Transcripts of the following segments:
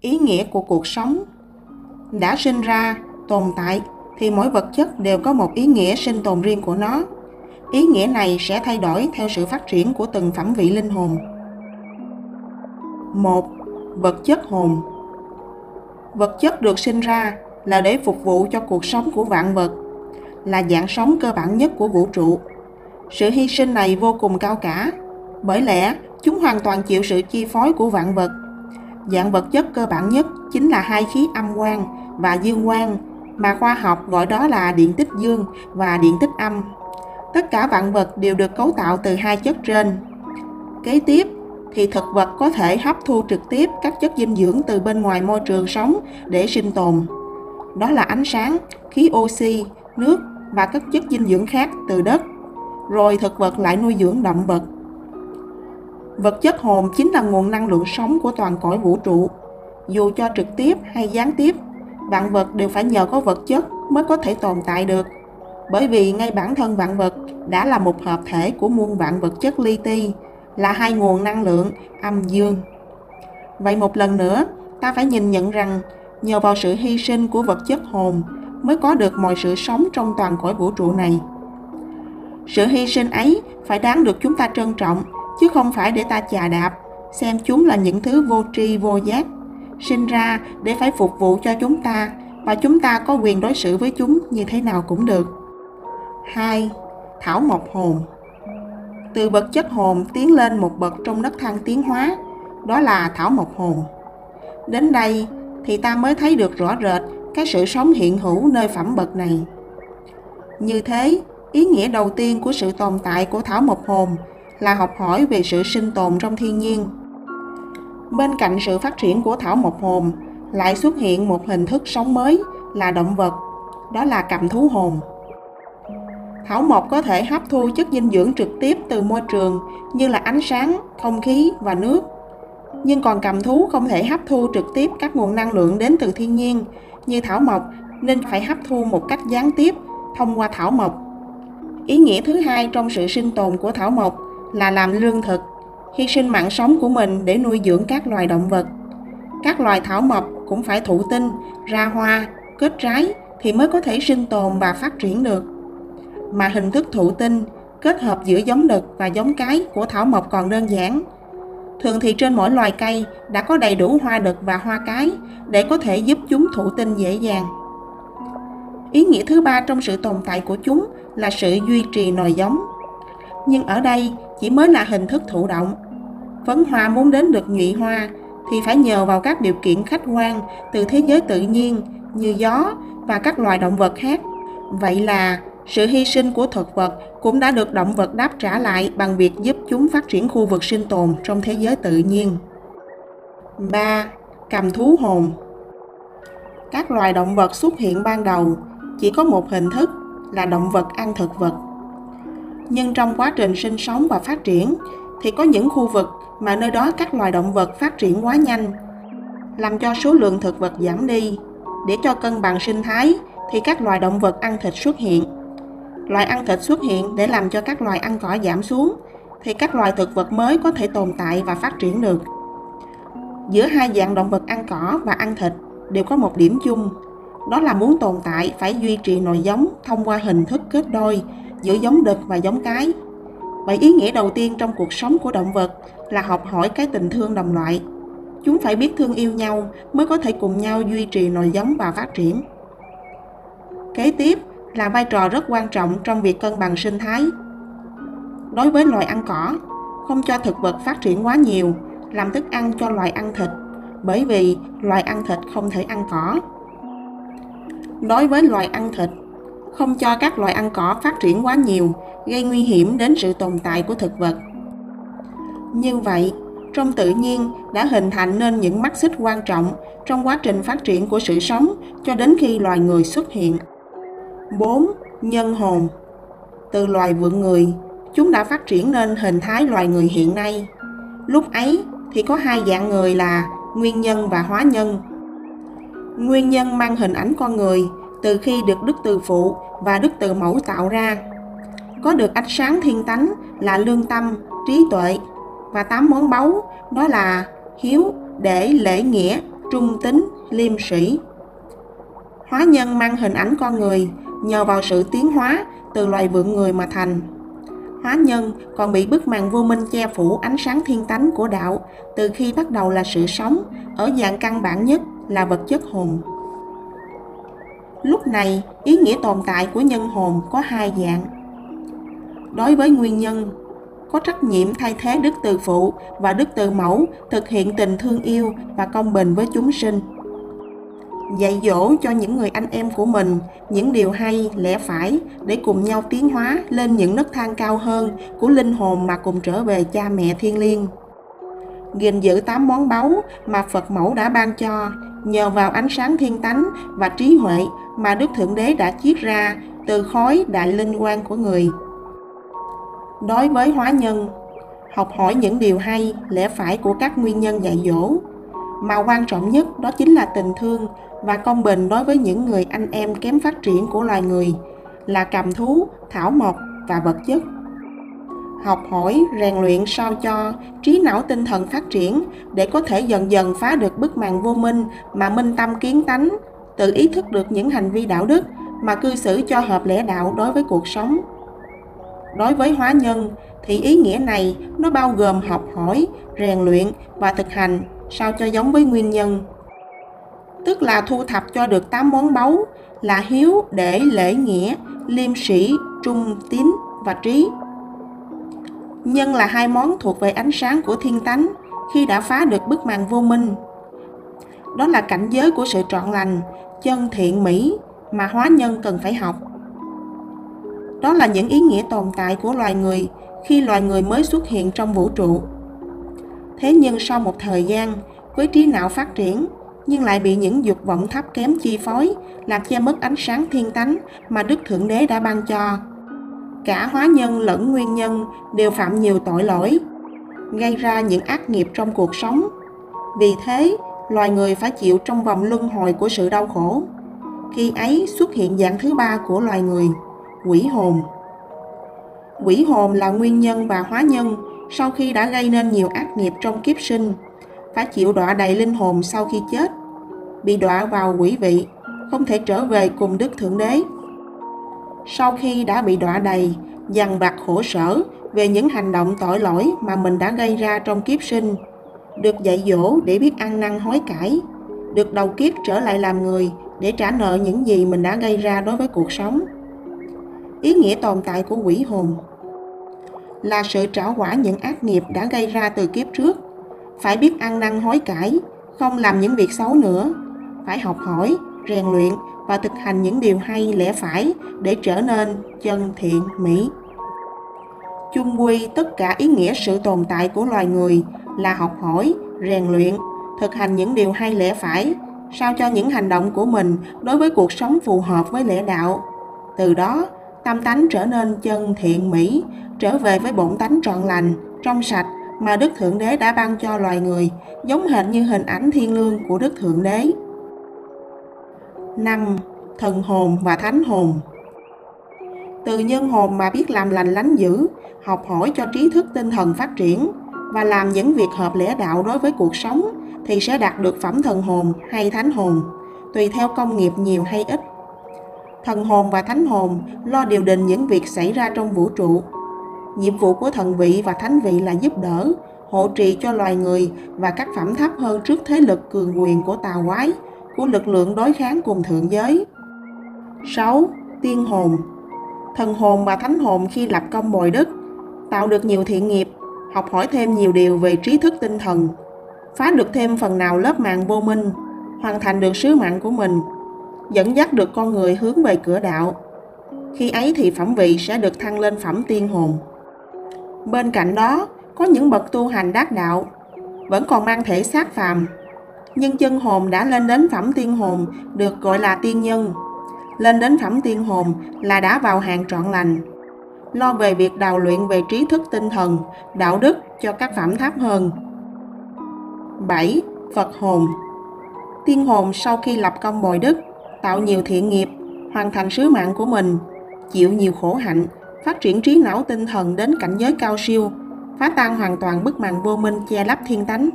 ý nghĩa của cuộc sống đã sinh ra, tồn tại, thì mỗi vật chất đều có một ý nghĩa sinh tồn riêng của nó. Ý nghĩa này sẽ thay đổi theo sự phát triển của từng phẩm vị linh hồn. Một, vật chất hồn. Vật chất được sinh ra là để phục vụ cho cuộc sống của vạn vật, là dạng sống cơ bản nhất của vũ trụ. Sự hy sinh này vô cùng cao cả, bởi lẽ chúng hoàn toàn chịu sự chi phối của vạn vật dạng vật chất cơ bản nhất chính là hai khí âm quang và dương quang, mà khoa học gọi đó là điện tích dương và điện tích âm. Tất cả vạn vật đều được cấu tạo từ hai chất trên. Kế tiếp, thì thực vật có thể hấp thu trực tiếp các chất dinh dưỡng từ bên ngoài môi trường sống để sinh tồn. Đó là ánh sáng, khí oxy, nước và các chất dinh dưỡng khác từ đất. Rồi thực vật lại nuôi dưỡng động vật vật chất hồn chính là nguồn năng lượng sống của toàn cõi vũ trụ. Dù cho trực tiếp hay gián tiếp, vạn vật đều phải nhờ có vật chất mới có thể tồn tại được. Bởi vì ngay bản thân vạn vật đã là một hợp thể của muôn vạn vật chất li ti, là hai nguồn năng lượng, âm dương. Vậy một lần nữa, ta phải nhìn nhận rằng nhờ vào sự hy sinh của vật chất hồn mới có được mọi sự sống trong toàn cõi vũ trụ này. Sự hy sinh ấy phải đáng được chúng ta trân trọng chứ không phải để ta chà đạp xem chúng là những thứ vô tri vô giác sinh ra để phải phục vụ cho chúng ta và chúng ta có quyền đối xử với chúng như thế nào cũng được 2. Thảo mộc hồn Từ vật chất hồn tiến lên một bậc trong đất thang tiến hóa, đó là thảo mộc hồn. Đến đây thì ta mới thấy được rõ rệt cái sự sống hiện hữu nơi phẩm bậc này. Như thế, ý nghĩa đầu tiên của sự tồn tại của thảo mộc hồn là học hỏi về sự sinh tồn trong thiên nhiên. Bên cạnh sự phát triển của thảo mộc hồn, lại xuất hiện một hình thức sống mới là động vật, đó là cầm thú hồn. Thảo mộc có thể hấp thu chất dinh dưỡng trực tiếp từ môi trường như là ánh sáng, không khí và nước. Nhưng còn cầm thú không thể hấp thu trực tiếp các nguồn năng lượng đến từ thiên nhiên như thảo mộc nên phải hấp thu một cách gián tiếp thông qua thảo mộc. Ý nghĩa thứ hai trong sự sinh tồn của thảo mộc là làm lương thực, hy sinh mạng sống của mình để nuôi dưỡng các loài động vật. Các loài thảo mộc cũng phải thụ tinh, ra hoa, kết trái thì mới có thể sinh tồn và phát triển được. Mà hình thức thụ tinh kết hợp giữa giống đực và giống cái của thảo mộc còn đơn giản. Thường thì trên mỗi loài cây đã có đầy đủ hoa đực và hoa cái để có thể giúp chúng thụ tinh dễ dàng. Ý nghĩa thứ ba trong sự tồn tại của chúng là sự duy trì nòi giống. Nhưng ở đây chỉ mới là hình thức thụ động. Phấn hoa muốn đến được nhụy hoa thì phải nhờ vào các điều kiện khách quan từ thế giới tự nhiên như gió và các loài động vật khác. Vậy là sự hy sinh của thực vật cũng đã được động vật đáp trả lại bằng việc giúp chúng phát triển khu vực sinh tồn trong thế giới tự nhiên. 3. Cầm thú hồn Các loài động vật xuất hiện ban đầu chỉ có một hình thức là động vật ăn thực vật. Nhưng trong quá trình sinh sống và phát triển thì có những khu vực mà nơi đó các loài động vật phát triển quá nhanh, làm cho số lượng thực vật giảm đi. Để cho cân bằng sinh thái thì các loài động vật ăn thịt xuất hiện. Loài ăn thịt xuất hiện để làm cho các loài ăn cỏ giảm xuống thì các loài thực vật mới có thể tồn tại và phát triển được. Giữa hai dạng động vật ăn cỏ và ăn thịt đều có một điểm chung, đó là muốn tồn tại phải duy trì nòi giống thông qua hình thức kết đôi giữa giống đực và giống cái. Vậy ý nghĩa đầu tiên trong cuộc sống của động vật là học hỏi cái tình thương đồng loại. Chúng phải biết thương yêu nhau mới có thể cùng nhau duy trì nòi giống và phát triển. Kế tiếp là vai trò rất quan trọng trong việc cân bằng sinh thái. Đối với loài ăn cỏ, không cho thực vật phát triển quá nhiều, làm thức ăn cho loài ăn thịt, bởi vì loài ăn thịt không thể ăn cỏ. Đối với loài ăn thịt, không cho các loài ăn cỏ phát triển quá nhiều, gây nguy hiểm đến sự tồn tại của thực vật. Như vậy, trong tự nhiên đã hình thành nên những mắt xích quan trọng trong quá trình phát triển của sự sống cho đến khi loài người xuất hiện. 4. Nhân hồn Từ loài vượn người, chúng đã phát triển nên hình thái loài người hiện nay. Lúc ấy thì có hai dạng người là nguyên nhân và hóa nhân. Nguyên nhân mang hình ảnh con người từ khi được Đức Từ Phụ và Đức Từ Mẫu tạo ra. Có được ánh sáng thiên tánh là lương tâm, trí tuệ và tám món báu đó là hiếu, để, lễ nghĩa, trung tính, liêm sĩ. Hóa nhân mang hình ảnh con người, nhờ vào sự tiến hóa từ loài vượn người mà thành. Hóa nhân còn bị bức màn vô minh che phủ ánh sáng thiên tánh của đạo từ khi bắt đầu là sự sống ở dạng căn bản nhất là vật chất hồn. Lúc này, ý nghĩa tồn tại của nhân hồn có hai dạng. Đối với nguyên nhân, có trách nhiệm thay thế đức từ phụ và đức từ mẫu thực hiện tình thương yêu và công bình với chúng sinh dạy dỗ cho những người anh em của mình những điều hay lẽ phải để cùng nhau tiến hóa lên những nấc thang cao hơn của linh hồn mà cùng trở về cha mẹ thiên liêng gìn giữ tám món báu mà Phật mẫu đã ban cho nhờ vào ánh sáng thiên tánh và trí huệ mà Đức Thượng Đế đã chiết ra từ khói đại linh quan của người. Đối với hóa nhân, học hỏi những điều hay, lẽ phải của các nguyên nhân dạy dỗ, mà quan trọng nhất đó chính là tình thương và công bình đối với những người anh em kém phát triển của loài người là cầm thú, thảo mộc và vật chất. Học hỏi, rèn luyện sao cho trí não tinh thần phát triển để có thể dần dần phá được bức màn vô minh mà minh tâm kiến tánh, tự ý thức được những hành vi đạo đức mà cư xử cho hợp lẽ đạo đối với cuộc sống. Đối với hóa nhân thì ý nghĩa này nó bao gồm học hỏi, rèn luyện và thực hành sao cho giống với nguyên nhân tức là thu thập cho được 8 món báu là hiếu, để, lễ nghĩa, liêm sĩ, trung, tín và trí. Nhân là hai món thuộc về ánh sáng của thiên tánh khi đã phá được bức màn vô minh. Đó là cảnh giới của sự trọn lành, chân thiện mỹ mà hóa nhân cần phải học. Đó là những ý nghĩa tồn tại của loài người khi loài người mới xuất hiện trong vũ trụ. Thế nhưng sau một thời gian, với trí não phát triển, nhưng lại bị những dục vọng thấp kém chi phối, làm che mất ánh sáng thiên tánh mà Đức Thượng Đế đã ban cho. Cả hóa nhân lẫn nguyên nhân đều phạm nhiều tội lỗi, gây ra những ác nghiệp trong cuộc sống. Vì thế, loài người phải chịu trong vòng luân hồi của sự đau khổ. Khi ấy xuất hiện dạng thứ ba của loài người, quỷ hồn. Quỷ hồn là nguyên nhân và hóa nhân sau khi đã gây nên nhiều ác nghiệp trong kiếp sinh, phải chịu đọa đầy linh hồn sau khi chết bị đọa vào quỷ vị, không thể trở về cùng Đức Thượng Đế. Sau khi đã bị đọa đầy, dằn vặt khổ sở về những hành động tội lỗi mà mình đã gây ra trong kiếp sinh, được dạy dỗ để biết ăn năn hối cải, được đầu kiếp trở lại làm người để trả nợ những gì mình đã gây ra đối với cuộc sống. Ý nghĩa tồn tại của quỷ hồn là sự trả quả những ác nghiệp đã gây ra từ kiếp trước, phải biết ăn năn hối cải, không làm những việc xấu nữa phải học hỏi, rèn luyện và thực hành những điều hay lẽ phải để trở nên chân thiện mỹ. Chung quy tất cả ý nghĩa sự tồn tại của loài người là học hỏi, rèn luyện, thực hành những điều hay lẽ phải, sao cho những hành động của mình đối với cuộc sống phù hợp với lẽ đạo. Từ đó, tâm tánh trở nên chân thiện mỹ, trở về với bổn tánh trọn lành, trong sạch mà Đức Thượng Đế đã ban cho loài người, giống hệt như hình ảnh thiên lương của Đức Thượng Đế năng, Thần hồn và thánh hồn Từ nhân hồn mà biết làm lành lánh dữ, học hỏi cho trí thức tinh thần phát triển và làm những việc hợp lẽ đạo đối với cuộc sống thì sẽ đạt được phẩm thần hồn hay thánh hồn, tùy theo công nghiệp nhiều hay ít. Thần hồn và thánh hồn lo điều đình những việc xảy ra trong vũ trụ. Nhiệm vụ của thần vị và thánh vị là giúp đỡ, hộ trì cho loài người và các phẩm thấp hơn trước thế lực cường quyền của tà quái của lực lượng đối kháng cùng thượng giới. 6. Tiên hồn Thần hồn và thánh hồn khi lập công bồi đức, tạo được nhiều thiện nghiệp, học hỏi thêm nhiều điều về trí thức tinh thần, phá được thêm phần nào lớp mạng vô minh, hoàn thành được sứ mạng của mình, dẫn dắt được con người hướng về cửa đạo. Khi ấy thì phẩm vị sẽ được thăng lên phẩm tiên hồn. Bên cạnh đó, có những bậc tu hành đắc đạo, vẫn còn mang thể xác phàm, nhưng chân hồn đã lên đến phẩm tiên hồn được gọi là tiên nhân. Lên đến phẩm tiên hồn là đã vào hàng trọn lành. Lo về việc đào luyện về trí thức tinh thần, đạo đức cho các phẩm thấp hơn. 7. Phật hồn Tiên hồn sau khi lập công bồi đức, tạo nhiều thiện nghiệp, hoàn thành sứ mạng của mình, chịu nhiều khổ hạnh, phát triển trí não tinh thần đến cảnh giới cao siêu, phá tan hoàn toàn bức màn vô minh che lấp thiên tánh,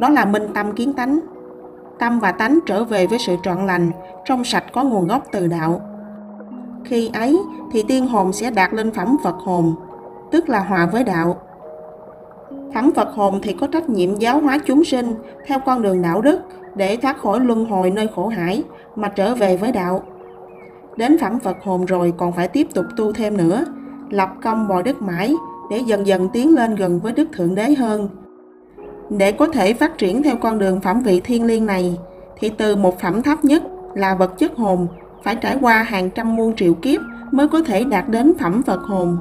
đó là minh tâm kiến tánh. tâm và tánh trở về với sự trọn lành, trong sạch có nguồn gốc từ đạo. Khi ấy thì tiên hồn sẽ đạt lên phẩm Phật hồn, tức là hòa với đạo. Phẩm Phật hồn thì có trách nhiệm giáo hóa chúng sinh theo con đường đạo đức để thoát khỏi luân hồi nơi khổ hải mà trở về với đạo. Đến phẩm Phật hồn rồi còn phải tiếp tục tu thêm nữa, lập công bồi đức mãi để dần dần tiến lên gần với Đức Thượng Đế hơn. Để có thể phát triển theo con đường phẩm vị thiên liêng này, thì từ một phẩm thấp nhất là vật chất hồn phải trải qua hàng trăm muôn triệu kiếp mới có thể đạt đến phẩm Phật hồn.